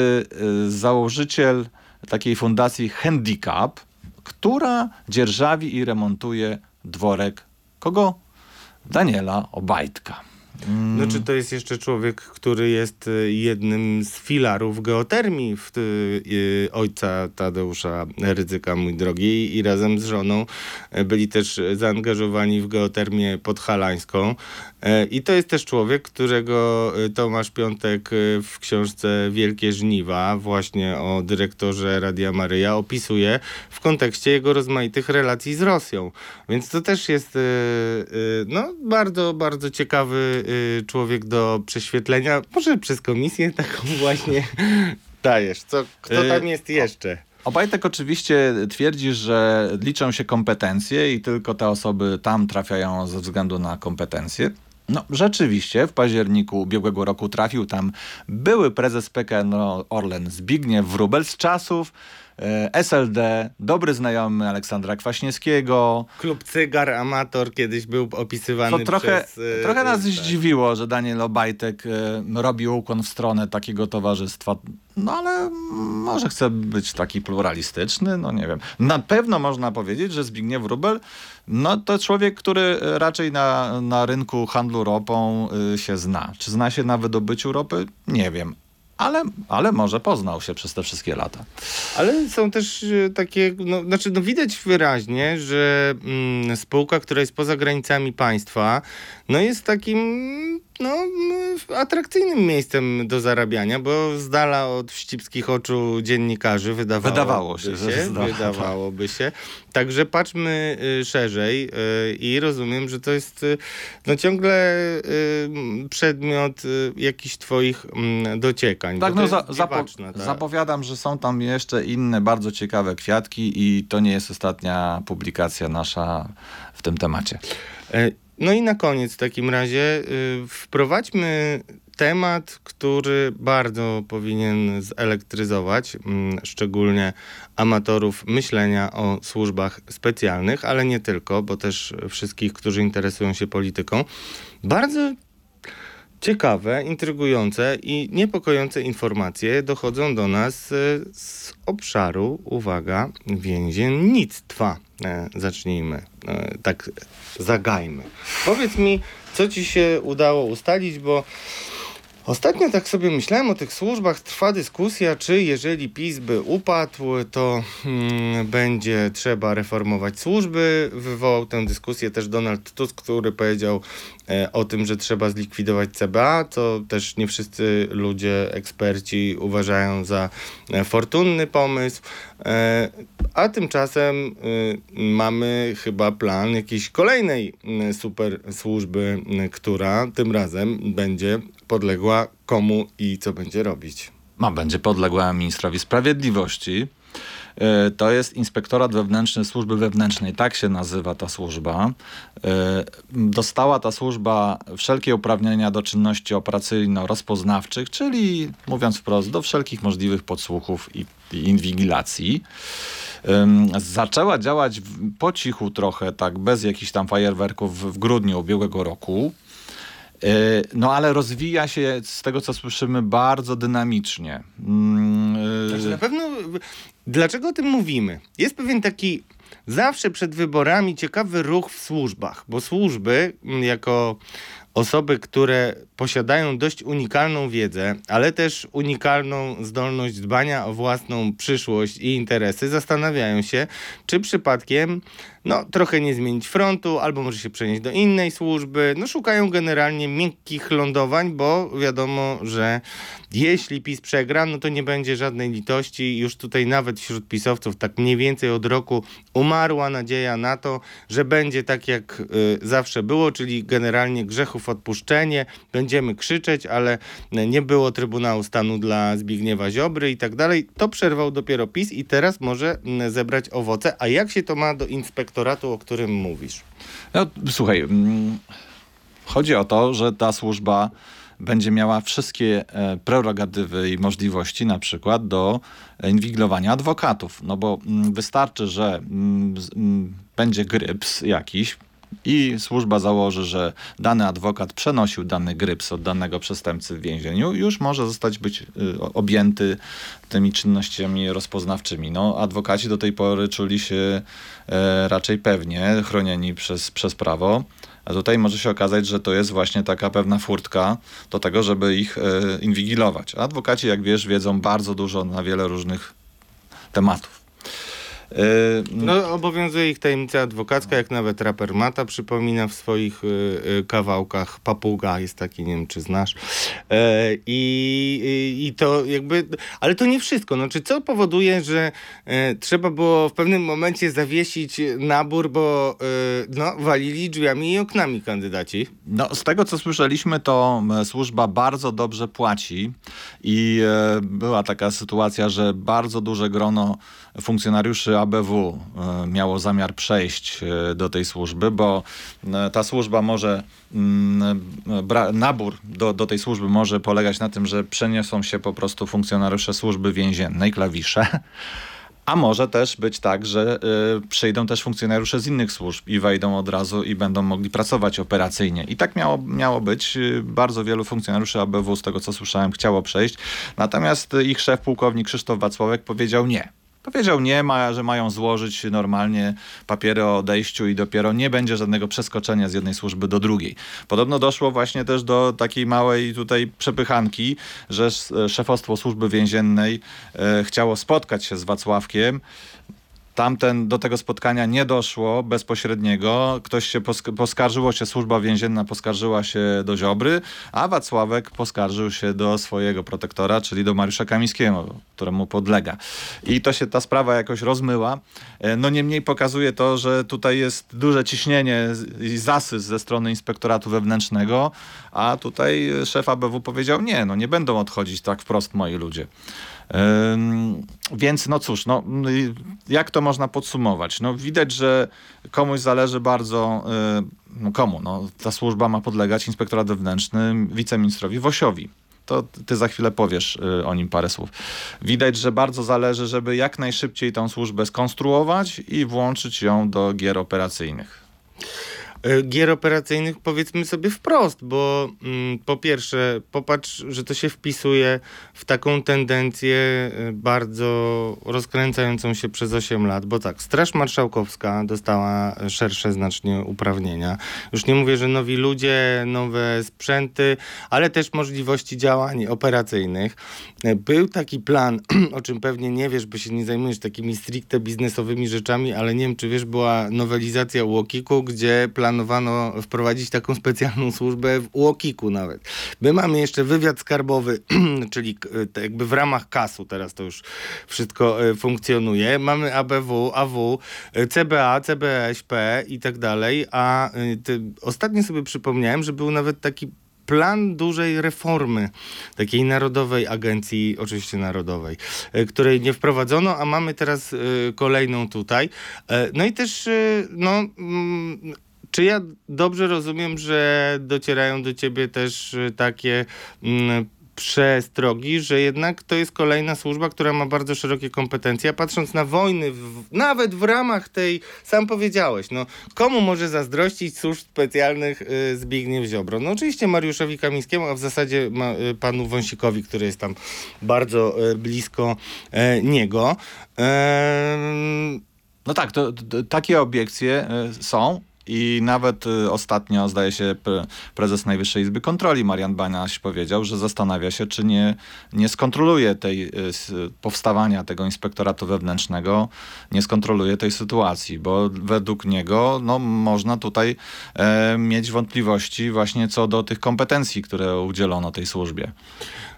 założyciel takiej fundacji Handicap, która dzierżawi i remontuje dworek kogo? Daniela Obajtka. Mm, No czy to jest jeszcze człowiek, który jest y, jednym z filarów geotermii w, y, y, ojca Tadeusza Rydzyka, mój drogi, i razem z żoną y, byli też zaangażowani w geotermię podhalańską. Y, I to jest też człowiek, którego y, Tomasz Piątek y, w książce Wielkie Żniwa, właśnie o dyrektorze Radia Maryja, opisuje w kontekście jego rozmaitych relacji z Rosją. Więc to też jest no, bardzo, bardzo ciekawy człowiek do prześwietlenia. Może przez komisję taką właśnie dajesz. Co, kto tam jest jeszcze? Obajtek oczywiście twierdzi, że liczą się kompetencje i tylko te osoby tam trafiają ze względu na kompetencje. No, rzeczywiście w październiku ubiegłego roku trafił tam były prezes PKN Orlen Zbigniew Wróbel z czasów e, SLD, dobry znajomy Aleksandra Kwaśniewskiego. Klub Cygar Amator kiedyś był opisywany To trochę, przez... y, trochę nas tak. zdziwiło, że Daniel Obajtek e, robi ukłon w stronę takiego towarzystwa. No ale może chce być taki pluralistyczny, no nie wiem. Na pewno można powiedzieć, że Zbigniew Wróbel no to człowiek, który raczej na, na rynku handlu ropą y, się zna. Czy zna się na wydobyciu ropy? Nie wiem. Ale, ale może poznał się przez te wszystkie lata. Ale są też e, takie, no, znaczy no widać wyraźnie, że mm, spółka, która jest poza granicami państwa, no jest takim no, atrakcyjnym miejscem do zarabiania, bo z dala od wścibskich oczu dziennikarzy wydawało, Wydawało się, się wydawałoby się. Także patrzmy y, szerzej y, i rozumiem, że to jest y, no, ciągle przedmiot jakichś twoich mm, dociekań. Tak, no za, zapo tak. zapowiadam, że są tam jeszcze inne bardzo ciekawe kwiatki i to nie jest ostatnia publikacja nasza w tym temacie. No i na koniec w takim razie y, wprowadźmy temat, który bardzo powinien zelektryzować, mm, szczególnie amatorów myślenia o służbach specjalnych, ale nie tylko, bo też wszystkich, którzy interesują się polityką. Bardzo ciekawe, intrygujące i niepokojące informacje dochodzą do nas e, z obszaru, uwaga, więziennictwa. E, Zacznijmy, e, tak zagajmy. Powiedz mi, co ci się udało ustalić, bo Ostatnio tak sobie myślałem o tych służbach. Trwa dyskusja, czy jeżeli PiS by upadł, to hmm, będzie trzeba reformować służby. Wywołał tę dyskusję też Donald Tusk, który powiedział e, o tym, że trzeba zlikwidować CBA, co też nie wszyscy ludzie, eksperci uważają za e, fortunny pomysł. E, a tymczasem y, mamy chyba plan jakiejś kolejnej y, super służby, y, która tym razem będzie podległa komu i co będzie robić. Ma, będzie podległa ministrowi sprawiedliwości. To jest Inspektorat Wewnętrzny Służby Wewnętrznej, tak się nazywa ta służba. Dostała ta służba wszelkie uprawnienia do czynności operacyjno-rozpoznawczych, czyli mówiąc wprost, do wszelkich możliwych podsłuchów i, i inwigilacji. Zaczęła działać po cichu trochę, tak bez jakichś tam fajerwerków w grudniu ubiegłego roku. Yy, No ale rozwija się, z tego co słyszymy, bardzo dynamicznie. Znaczy na pewno, dlaczego o tym mówimy? Jest pewien taki zawsze przed wyborami ciekawy ruch w służbach, bo służby mm, jako osoby, które posiadają dość unikalną wiedzę, ale też unikalną zdolność dbania o własną przyszłość i interesy, zastanawiają się, czy przypadkiem no, trochę nie zmienić frontu, albo może się przenieść do innej służby. No, szukają generalnie miękkich lądowań, bo wiadomo, że jeśli PiS przegra, no to nie będzie żadnej litości. Już tutaj nawet wśród pisowców tak mniej więcej od roku umarła nadzieja na to, że będzie tak jak y, zawsze było, czyli generalnie grzechów odpuszczenie, będziemy krzyczeć, ale nie było Trybunału Stanu dla Zbigniewa Ziobry i tak dalej. To przerwał dopiero PiS i teraz może mm, zebrać owoce. A jak się to ma do inspektoratu, o którym mówisz? No, słuchaj, mm, chodzi o to, że ta służba będzie miała wszystkie e, prerogatywy i możliwości na przykład do inwigilowania adwokatów. No bo mm, wystarczy, że będzie gryps jakiś i służba założy, że dany adwokat przenosił dany gryps od danego przestępcy w więzieniu, już może zostać być y, objęty tymi czynnościami rozpoznawczymi. No, adwokaci do tej pory czuli się e, raczej pewnie, chronieni przez, przez prawo. A tutaj może się okazać, że to jest właśnie taka pewna furtka do tego, żeby ich e, inwigilować. Adwokaci, jak wiesz, wiedzą bardzo dużo na wiele różnych tematów. E, No, obowiązuje ich tajemnica adwokacka, jak nawet raper Mata przypomina w swoich y, y, kawałkach. Papuga jest taki, nie wiem czy znasz. E, i, i, to jakby, ale to nie wszystko. No, czy co powoduje, że e, trzeba było w pewnym momencie zawiesić nabór, bo no, walili drzwiami i oknami kandydaci? No, z tego co słyszeliśmy, to służba bardzo dobrze płaci i e, była taka sytuacja, że bardzo duże grono funkcjonariuszy ABW e, miało zamiar przejść e, do tej służby, bo e, ta służba może, mm, nabór do, do tej służby może polegać na tym, że przeniosą się po prostu funkcjonariusze służby więziennej, klawisze. A może też być tak, że y, przyjdą też funkcjonariusze z innych służb i wejdą od razu i będą mogli pracować operacyjnie. I tak miało, miało być. Bardzo wielu funkcjonariuszy ABW, z tego co słyszałem, chciało przejść. Natomiast ich szef, pułkownik Krzysztof Wacławek powiedział nie. Powiedział nie, ma, że mają złożyć normalnie papiery o odejściu i dopiero nie będzie żadnego przeskoczenia z jednej służby do drugiej. Podobno doszło właśnie też do takiej małej tutaj przepychanki, że szefostwo służby więziennej e, chciało spotkać się z Wacławkiem. Tamten do tego spotkania nie doszło bezpośredniego. Ktoś się posk- poskarżyło się, służba więzienna poskarżyła się do Ziobry, a Wacławek poskarżył się do swojego protektora, czyli do Mariusza Kamińskiego, któremu podlega. I to się ta sprawa jakoś rozmyła. E, No niemniej pokazuje to, że tutaj jest duże ciśnienie i zasys ze strony inspektoratu wewnętrznego, a tutaj szef ABW powiedział nie, no nie będą odchodzić tak wprost moi ludzie. Więc no cóż, no, jak to można podsumować? No, widać, że komuś zależy bardzo, no komu? No, ta służba ma podlegać inspektorat wewnętrzny wiceministrowi Wosiowi. To ty za chwilę powiesz y, o nim parę słów. Widać, że bardzo zależy, żeby jak najszybciej tą służbę skonstruować i włączyć ją do gier operacyjnych. E, gier operacyjnych powiedzmy sobie wprost, bo mm, po pierwsze popatrz, że to się wpisuje w taką tendencję e, bardzo rozkręcającą się przez 8 lat, bo tak, Straż Marszałkowska dostała szersze znacznie uprawnienia. Już nie mówię, że nowi ludzie, nowe sprzęty, ale też możliwości działań operacyjnych. E, Był taki plan, o czym pewnie nie wiesz, bo się nie zajmujesz takimi stricte biznesowymi rzeczami, ale nie wiem, czy wiesz, była nowelizacja UOKiK-u, gdzie planowano wprowadzić taką specjalną służbę w UOKiK-u nawet. My mamy jeszcze wywiad skarbowy, czyli e, jakby w ramach kasu teraz to już wszystko e, funkcjonuje. Mamy ABW, AW, e, CBA, CBSP i tak dalej, a ostatnio sobie przypomniałem, że był nawet taki plan dużej reformy takiej narodowej agencji, oczywiście narodowej, której nie wprowadzono, a mamy teraz kolejną tutaj. No i też, no. Czy ja dobrze rozumiem, że docierają do ciebie też e, takie mm, przestrogi, że jednak to jest kolejna służba, która ma bardzo szerokie kompetencje, a patrząc na wojny, w, nawet w ramach tej, sam powiedziałeś, no komu może zazdrościć służb specjalnych y, Zbigniew Ziobro? No oczywiście Mariuszowi Kamińskiemu, a w zasadzie ma, y, panu Wąsikowi, który jest tam bardzo y, blisko y, niego. Em, No tak, to, to, takie obiekcje y, są. I nawet y, ostatnio, zdaje się, pre, prezes Najwyższej Izby Kontroli, Marian Banaś, powiedział, że zastanawia się, czy nie, nie skontroluje tej y, powstawania tego inspektoratu wewnętrznego, nie skontroluje tej sytuacji, bo według niego no, można tutaj e, mieć wątpliwości właśnie co do tych kompetencji, które udzielono tej służbie.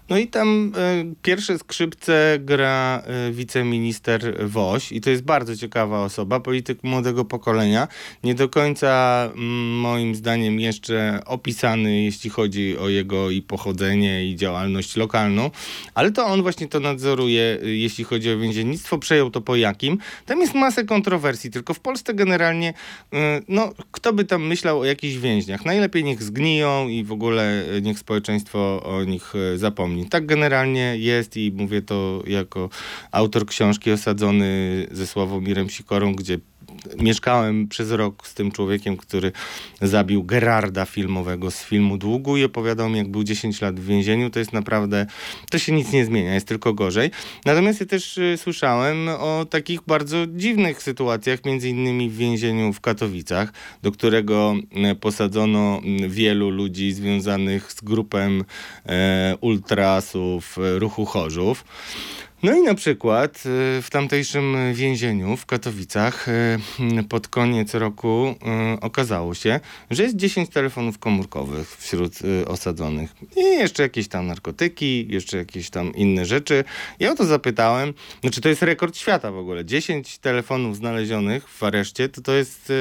No i tam e, pierwsze skrzypce gra e, wiceminister Woś i to jest bardzo ciekawa osoba, polityk młodego pokolenia, nie do końca mm, moim zdaniem jeszcze opisany, jeśli chodzi o jego i pochodzenie i działalność lokalną, ale to on właśnie to nadzoruje, e, jeśli chodzi o więziennictwo, przejął to po jakim. Tam jest masę kontrowersji, tylko w Polsce generalnie, no kto by tam myślał o jakichś więźniach? Najlepiej niech zgniją i w ogóle niech społeczeństwo o nich e, zapomni. Tak generalnie jest i mówię to jako autor książki osadzony ze Sławomirem Sikorą, gdzie mieszkałem przez rok z tym człowiekiem, który zabił Gerarda filmowego z filmu Długu i opowiadał mi, jak był 10 lat w więzieniu. To jest naprawdę, to się nic nie zmienia, jest tylko gorzej. Natomiast ja też y, słyszałem o takich bardzo dziwnych sytuacjach, między innymi w więzieniu w Katowicach, do którego y, posadzono y, wielu ludzi związanych z grupem ultrasów ruchu Chorzów. No i na przykład y, w tamtejszym więzieniu w Katowicach y, pod koniec roku y, okazało się, że jest 10 telefonów komórkowych wśród osadzonych. I jeszcze jakieś tam narkotyki, jeszcze jakieś tam inne rzeczy. Ja o to zapytałem, no czy to jest rekord świata w ogóle. 10 telefonów znalezionych w areszcie, to to jest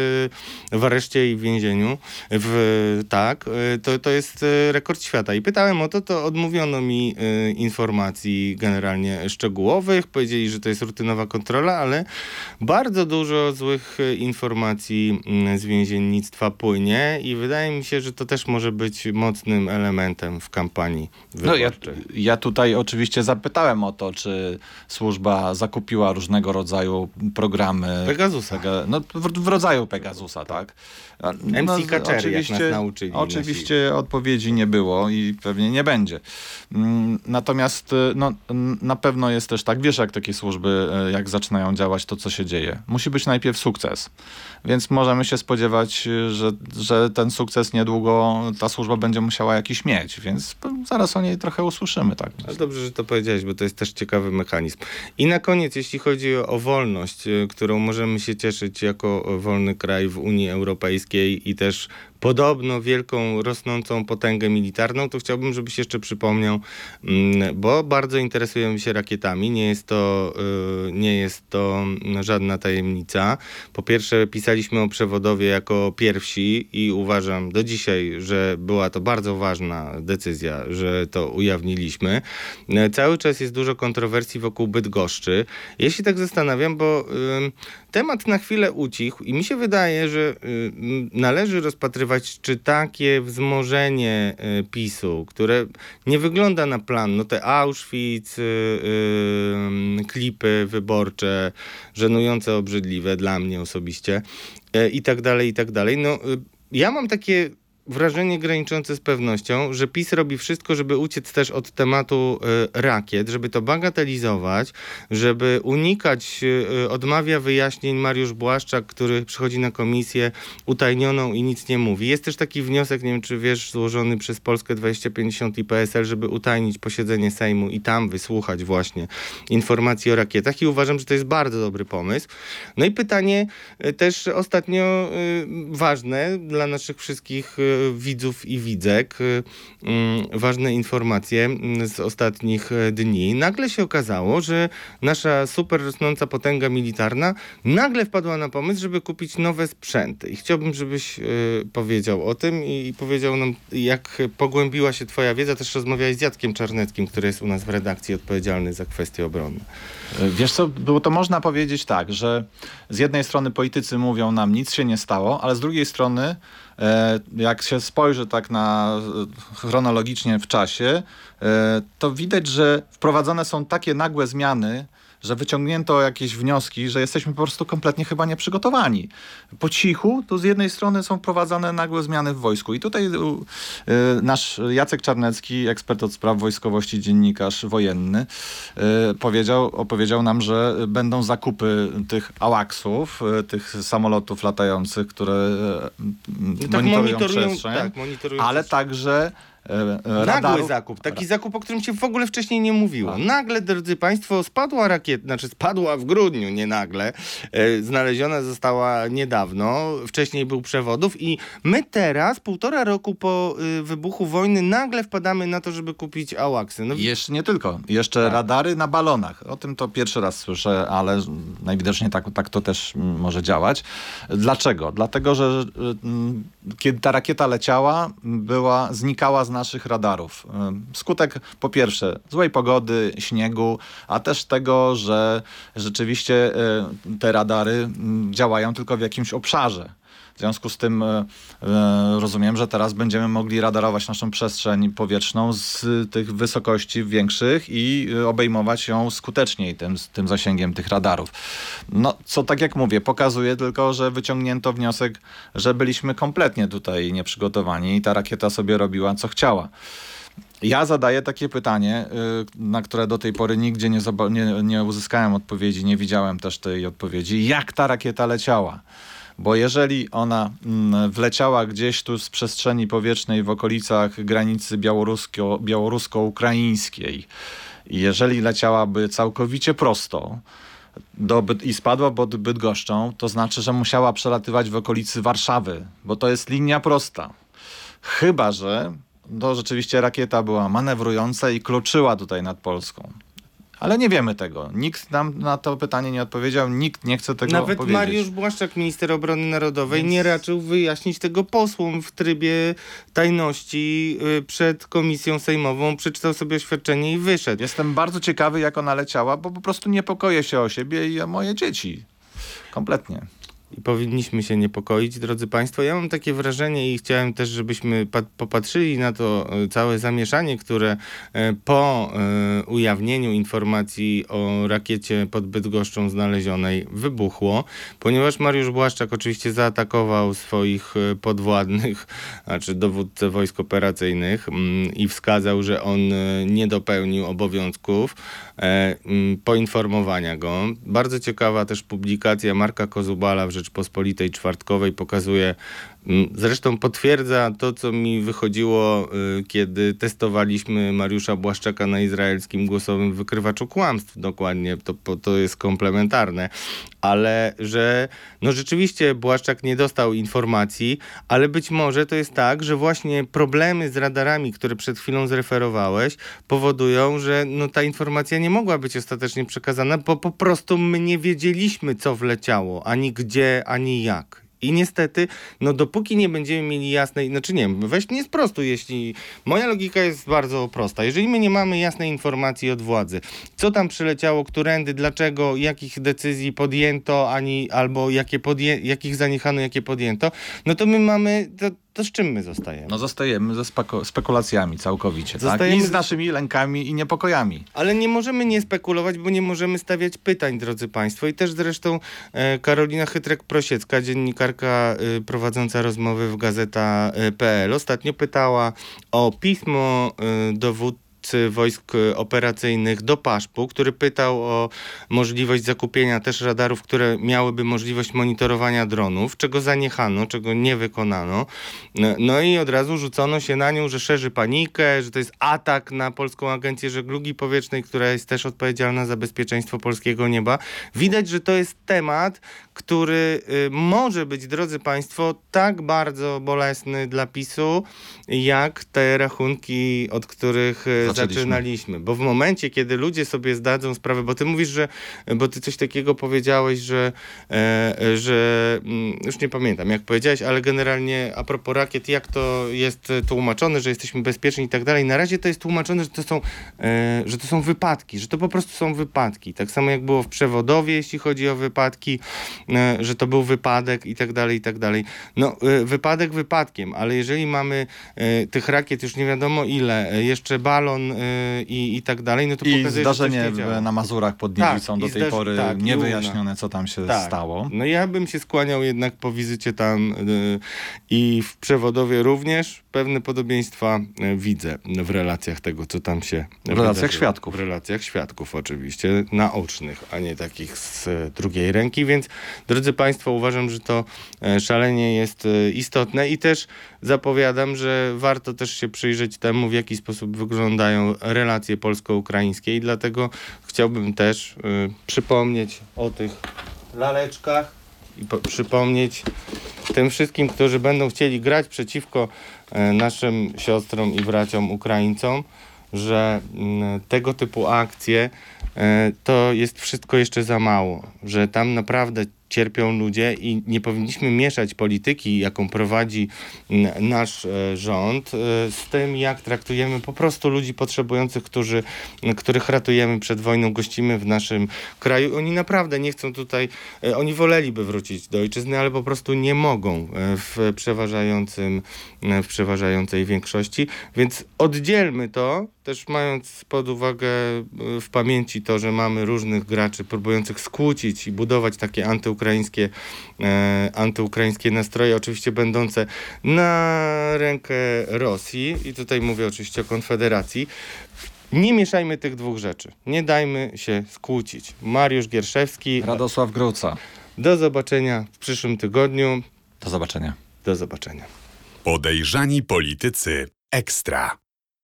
w areszcie i w więzieniu, w, tak, to, to jest rekord świata. I pytałem o to, to odmówiono mi informacji generalnie szczegółowych. Powiedzieli, że to jest rutynowa kontrola, ale bardzo dużo złych y, informacji mm, z więziennictwa płynie i wydaje mi się, że to też może być mocnym elementem w kampanii No ja, wyborczej. ja tutaj oczywiście zapytałem o to, czy służba zakupiła różnego rodzaju programy. Pegasusa. Pega, no, w, w rodzaju Pegasusa, tak? A, MC Kaczery, jak nas nauczyli Oczywiście odpowiedzi nie było i pewnie nie będzie. Mm, Natomiast y, no, na pewno jest też tak, wiesz jak takie służby, y, jak zaczynają działać, to co się dzieje. Musi być najpierw sukces. Więc możemy się spodziewać, y, że, że ten sukces niedługo ta służba będzie musiała jakiś mieć, więc zaraz o niej trochę usłyszymy, tak? Ale dobrze, że to powiedziałeś, bo to jest też ciekawy mechanizm. I na koniec, jeśli chodzi o, wolność, y, którą możemy się cieszyć jako wolny kraj w Unii Europejskiej i też podobno wielką, rosnącą potęgę militarną, to chciałbym, żebyś jeszcze przypomniał, mm, bo bardzo interesujemy się rakietami. Nie jest to, y, nie jest to żadna tajemnica. Po pierwsze, pisaliśmy o przewodowie jako pierwsi i uważam do dzisiaj, że była to bardzo ważna decyzja, że to ujawniliśmy. E, Cały czas jest dużo kontrowersji wokół Bydgoszczy. Ja się tak zastanawiam, bo ym, temat na chwilę ucichł i mi się wydaje, że ym, należy rozpatrywać, czy takie wzmożenie y, PiSu, które nie wygląda na plan, no te Auschwitz, y, y, klipy wyborcze, żenujące, obrzydliwe dla mnie osobiście i tak dalej, i tak dalej, no ja mam takie wrażenie graniczące z pewnością, że PiS robi wszystko, żeby uciec też od tematu y, rakiet, żeby to bagatelizować, żeby unikać, y, odmawia wyjaśnień Mariusz Błaszczak, który przychodzi na komisję utajnioną i nic nie mówi. Jest też taki wniosek, nie wiem czy wiesz, złożony przez Polskę 2050 i PSL, żeby utajnić posiedzenie Sejmu i tam wysłuchać właśnie informacji o rakietach i uważam, że to jest bardzo dobry pomysł. No i pytanie y, też ostatnio ważne dla naszych wszystkich widzów i widzek, y, mm, ważne informacje mm, z ostatnich e, dni. Nagle się okazało, że nasza super rosnąca potęga militarna nagle wpadła na pomysł, żeby kupić nowe sprzęty. I chciałbym, żebyś y, powiedział o tym i, powiedział nam, jak pogłębiła się twoja wiedza. Też rozmawiałeś z Jackiem Czarneckim, który jest u nas w redakcji odpowiedzialny za kwestie obronne. Wiesz co, było to można powiedzieć tak, że z jednej strony politycy mówią nam nic się nie stało, ale z drugiej strony e, jak się spojrzy tak na e, chronologicznie w czasie, e, to widać, że wprowadzone są takie nagłe zmiany, że wyciągnięto jakieś wnioski, że jesteśmy po prostu kompletnie chyba nieprzygotowani. Po cichu, to z jednej strony są wprowadzane nagłe zmiany w wojsku. I tutaj y, nasz Jacek Czarnecki, ekspert od spraw wojskowości, dziennikarz wojenny, y, powiedział, opowiedział nam, że będą zakupy tych ałaksów, y, tych samolotów latających, które tak monitorują, monitorują- przestrzeń, tak, monitorują ale przestrzeń. także e, e, Nagły radarów. zakup, taki zakup, o którym się w ogóle wcześniej nie mówiło. Nagle, drodzy Państwo, spadła rakieta, znaczy spadła w grudniu, nie nagle. E, znaleziona została niedawno, wcześniej był przewodów i my teraz, półtora roku po y, wybuchu wojny, nagle wpadamy na to, żeby kupić ałaksy. No, Jeszcze nie tylko. Jeszcze Tak. radary na balonach. O tym to pierwszy raz słyszę, ale najwidoczniej tak, tak to też może działać. Dlaczego? Dlatego, że mm, kiedy ta rakieta leciała, była, znikała z naszych radarów. Skutek po pierwsze złej pogody, śniegu, a też tego, że rzeczywiście y, te radary działają tylko w jakimś obszarze. W związku z tym e, e, rozumiem, że teraz będziemy mogli radarować naszą przestrzeń powietrzną z tych wysokości większych i e, obejmować ją skuteczniej tym, tym zasięgiem tych radarów. No, co tak jak mówię, pokazuje tylko, że wyciągnięto wniosek, że byliśmy kompletnie tutaj nieprzygotowani i ta rakieta sobie robiła co chciała. Ja zadaję takie pytanie, na które do tej pory nigdzie nie, nie, nie uzyskałem odpowiedzi, nie widziałem też tej odpowiedzi. Jak ta rakieta leciała? Bo jeżeli ona mm, wleciała gdzieś tu z przestrzeni powietrznej w okolicach granicy białorusko- białorusko-ukraińskiej, i jeżeli leciałaby całkowicie prosto do Byd- i spadła pod Bydgoszczą, to znaczy, że musiała przelatywać w okolicy Warszawy, bo to jest linia prosta. Chyba, że to rzeczywiście rakieta była manewrująca i kluczyła tutaj nad Polską. Ale nie wiemy tego. Nikt nam na to pytanie nie odpowiedział, nikt nie chce tego Nawet powiedzieć. Mariusz Błaszczak, minister obrony narodowej, Więc- nie raczył wyjaśnić tego posłom w trybie tajności y, przed komisją sejmową. Przeczytał sobie oświadczenie i wyszedł. Jestem bardzo ciekawy, jak ona leciała, bo po prostu niepokoję się o siebie i o moje dzieci. Kompletnie. I powinniśmy się niepokoić, drodzy Państwo. Ja mam takie wrażenie i chciałem też, żebyśmy pa- popatrzyli na to e, całe zamieszanie, które e, po e, ujawnieniu informacji o rakiecie pod Bydgoszczą znalezionej wybuchło, ponieważ Mariusz Błaszczak oczywiście zaatakował swoich podwładnych, znaczy dowódcę wojsk operacyjnych mm, i wskazał, że on nie dopełnił obowiązków poinformowania go. Bardzo ciekawa też publikacja Marka Kozubala w Rzeczpospolitej Czwartkowej pokazuje, zresztą potwierdza to, co mi wychodziło, y, kiedy testowaliśmy Mariusza Błaszczaka na izraelskim głosowym wykrywaczu kłamstw. Dokładnie, to, to jest komplementarne. Ale że no rzeczywiście Błaszczak nie dostał informacji, ale być może to jest tak, że właśnie problemy z radarami, które przed chwilą zreferowałeś, powodują, że no, ta informacja nie mogła być ostatecznie przekazana, bo po prostu my nie wiedzieliśmy, co wleciało, ani gdzie, ani jak. I niestety, no dopóki nie będziemy mieli jasnej, znaczy nie wiem, weź nie sprostuj, jeśli... Moja logika jest bardzo prosta. Jeżeli my nie mamy jasnej informacji od władzy, co tam przyleciało, którędy, dlaczego, jakich decyzji podjęto, ani albo jakie podję, jakich zaniechano, jakie podjęto, no to my mamy... To, to z czym my zostajemy? No zostajemy ze spekulacjami całkowicie, tak? Zostajemy I z naszymi lękami i niepokojami. Ale nie możemy nie spekulować, bo nie możemy stawiać pytań, drodzy Państwo. I też zresztą e, Karolina Chytrek-Prosiecka, dziennikarka e, prowadząca rozmowy w gazeta.pl, ostatnio pytała o pismo e, wojsk operacyjnych do Paszpu, który pytał o możliwość zakupienia też radarów, które miałyby możliwość monitorowania dronów, czego zaniechano, czego nie wykonano. No, no i od razu rzucono się na nią, że szerzy panikę, że to jest atak na Polską Agencję Żeglugi Powietrznej, która jest też odpowiedzialna za bezpieczeństwo polskiego nieba. Widać, że to jest temat, który y, może być, drodzy Państwo, tak bardzo bolesny dla PiSu, jak te rachunki, od których y, Zaczęliśmy. zaczynaliśmy. Bo w momencie, kiedy ludzie sobie zdadzą sprawę, bo ty mówisz, że, bo ty coś takiego powiedziałeś, że, e, że mm, już nie pamiętam jak powiedziałeś, ale generalnie a propos rakiet, jak to jest tłumaczone, że jesteśmy bezpieczni i tak dalej. Na razie to jest tłumaczone, że to są, e, że to są wypadki, że to po prostu są wypadki. Tak samo jak było w przewodowie, jeśli chodzi o wypadki, że to był wypadek i tak dalej, i tak dalej. No, e, wypadek wypadkiem, ale jeżeli mamy e, tych rakiet już nie wiadomo ile, e, jeszcze balon e, i, i tak dalej, no to I pokazuje, zdarzenie na Mazurach pod Tak, Niewicą i do tej pory tak, niewyjaśnione, co tam się Tak. stało. No ja bym się skłaniał jednak po wizycie tam i w przewodowie również pewne podobieństwa widzę w relacjach tego, co tam się W relacjach wydarzyło. świadków. W relacjach świadków oczywiście, naocznych, a nie takich z drugiej ręki, więc drodzy Państwo, uważam, że to e, szalenie jest y, istotne i też zapowiadam, że warto też się przyjrzeć temu, w jaki sposób wyglądają relacje polsko-ukraińskie i dlatego chciałbym też y, przypomnieć o tych laleczkach i po, przypomnieć tym wszystkim, którzy będą chcieli grać przeciwko e, naszym siostrom i braciom Ukraińcom, że mm, tego typu akcje e, to jest wszystko jeszcze za mało, że tam naprawdę cierpią ludzie i nie powinniśmy mieszać polityki, jaką prowadzi mm, nasz e, rząd, e, z tym, jak traktujemy po prostu ludzi potrzebujących, którzy, których ratujemy przed wojną, gościmy w naszym kraju. Oni naprawdę nie chcą tutaj, e, oni woleliby wrócić do ojczyzny, ale po prostu nie mogą w przeważającym, w przeważającej większości, więc oddzielmy to, też mając pod uwagę w pamięci to, że mamy różnych graczy próbujących skłócić i budować takie antyukraińskie, e, antyukraińskie nastroje, oczywiście będące na rękę Rosji i tutaj mówię oczywiście o Konfederacji. Nie mieszajmy tych dwóch rzeczy. Nie dajmy się skłócić. Mariusz Gierszewski. Radosław Gruca. Do zobaczenia w przyszłym tygodniu. Do zobaczenia. Do zobaczenia. Podejrzani politycy ekstra.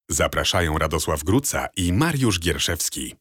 Zapraszają Radosław Gruca i Mariusz Gierszewski.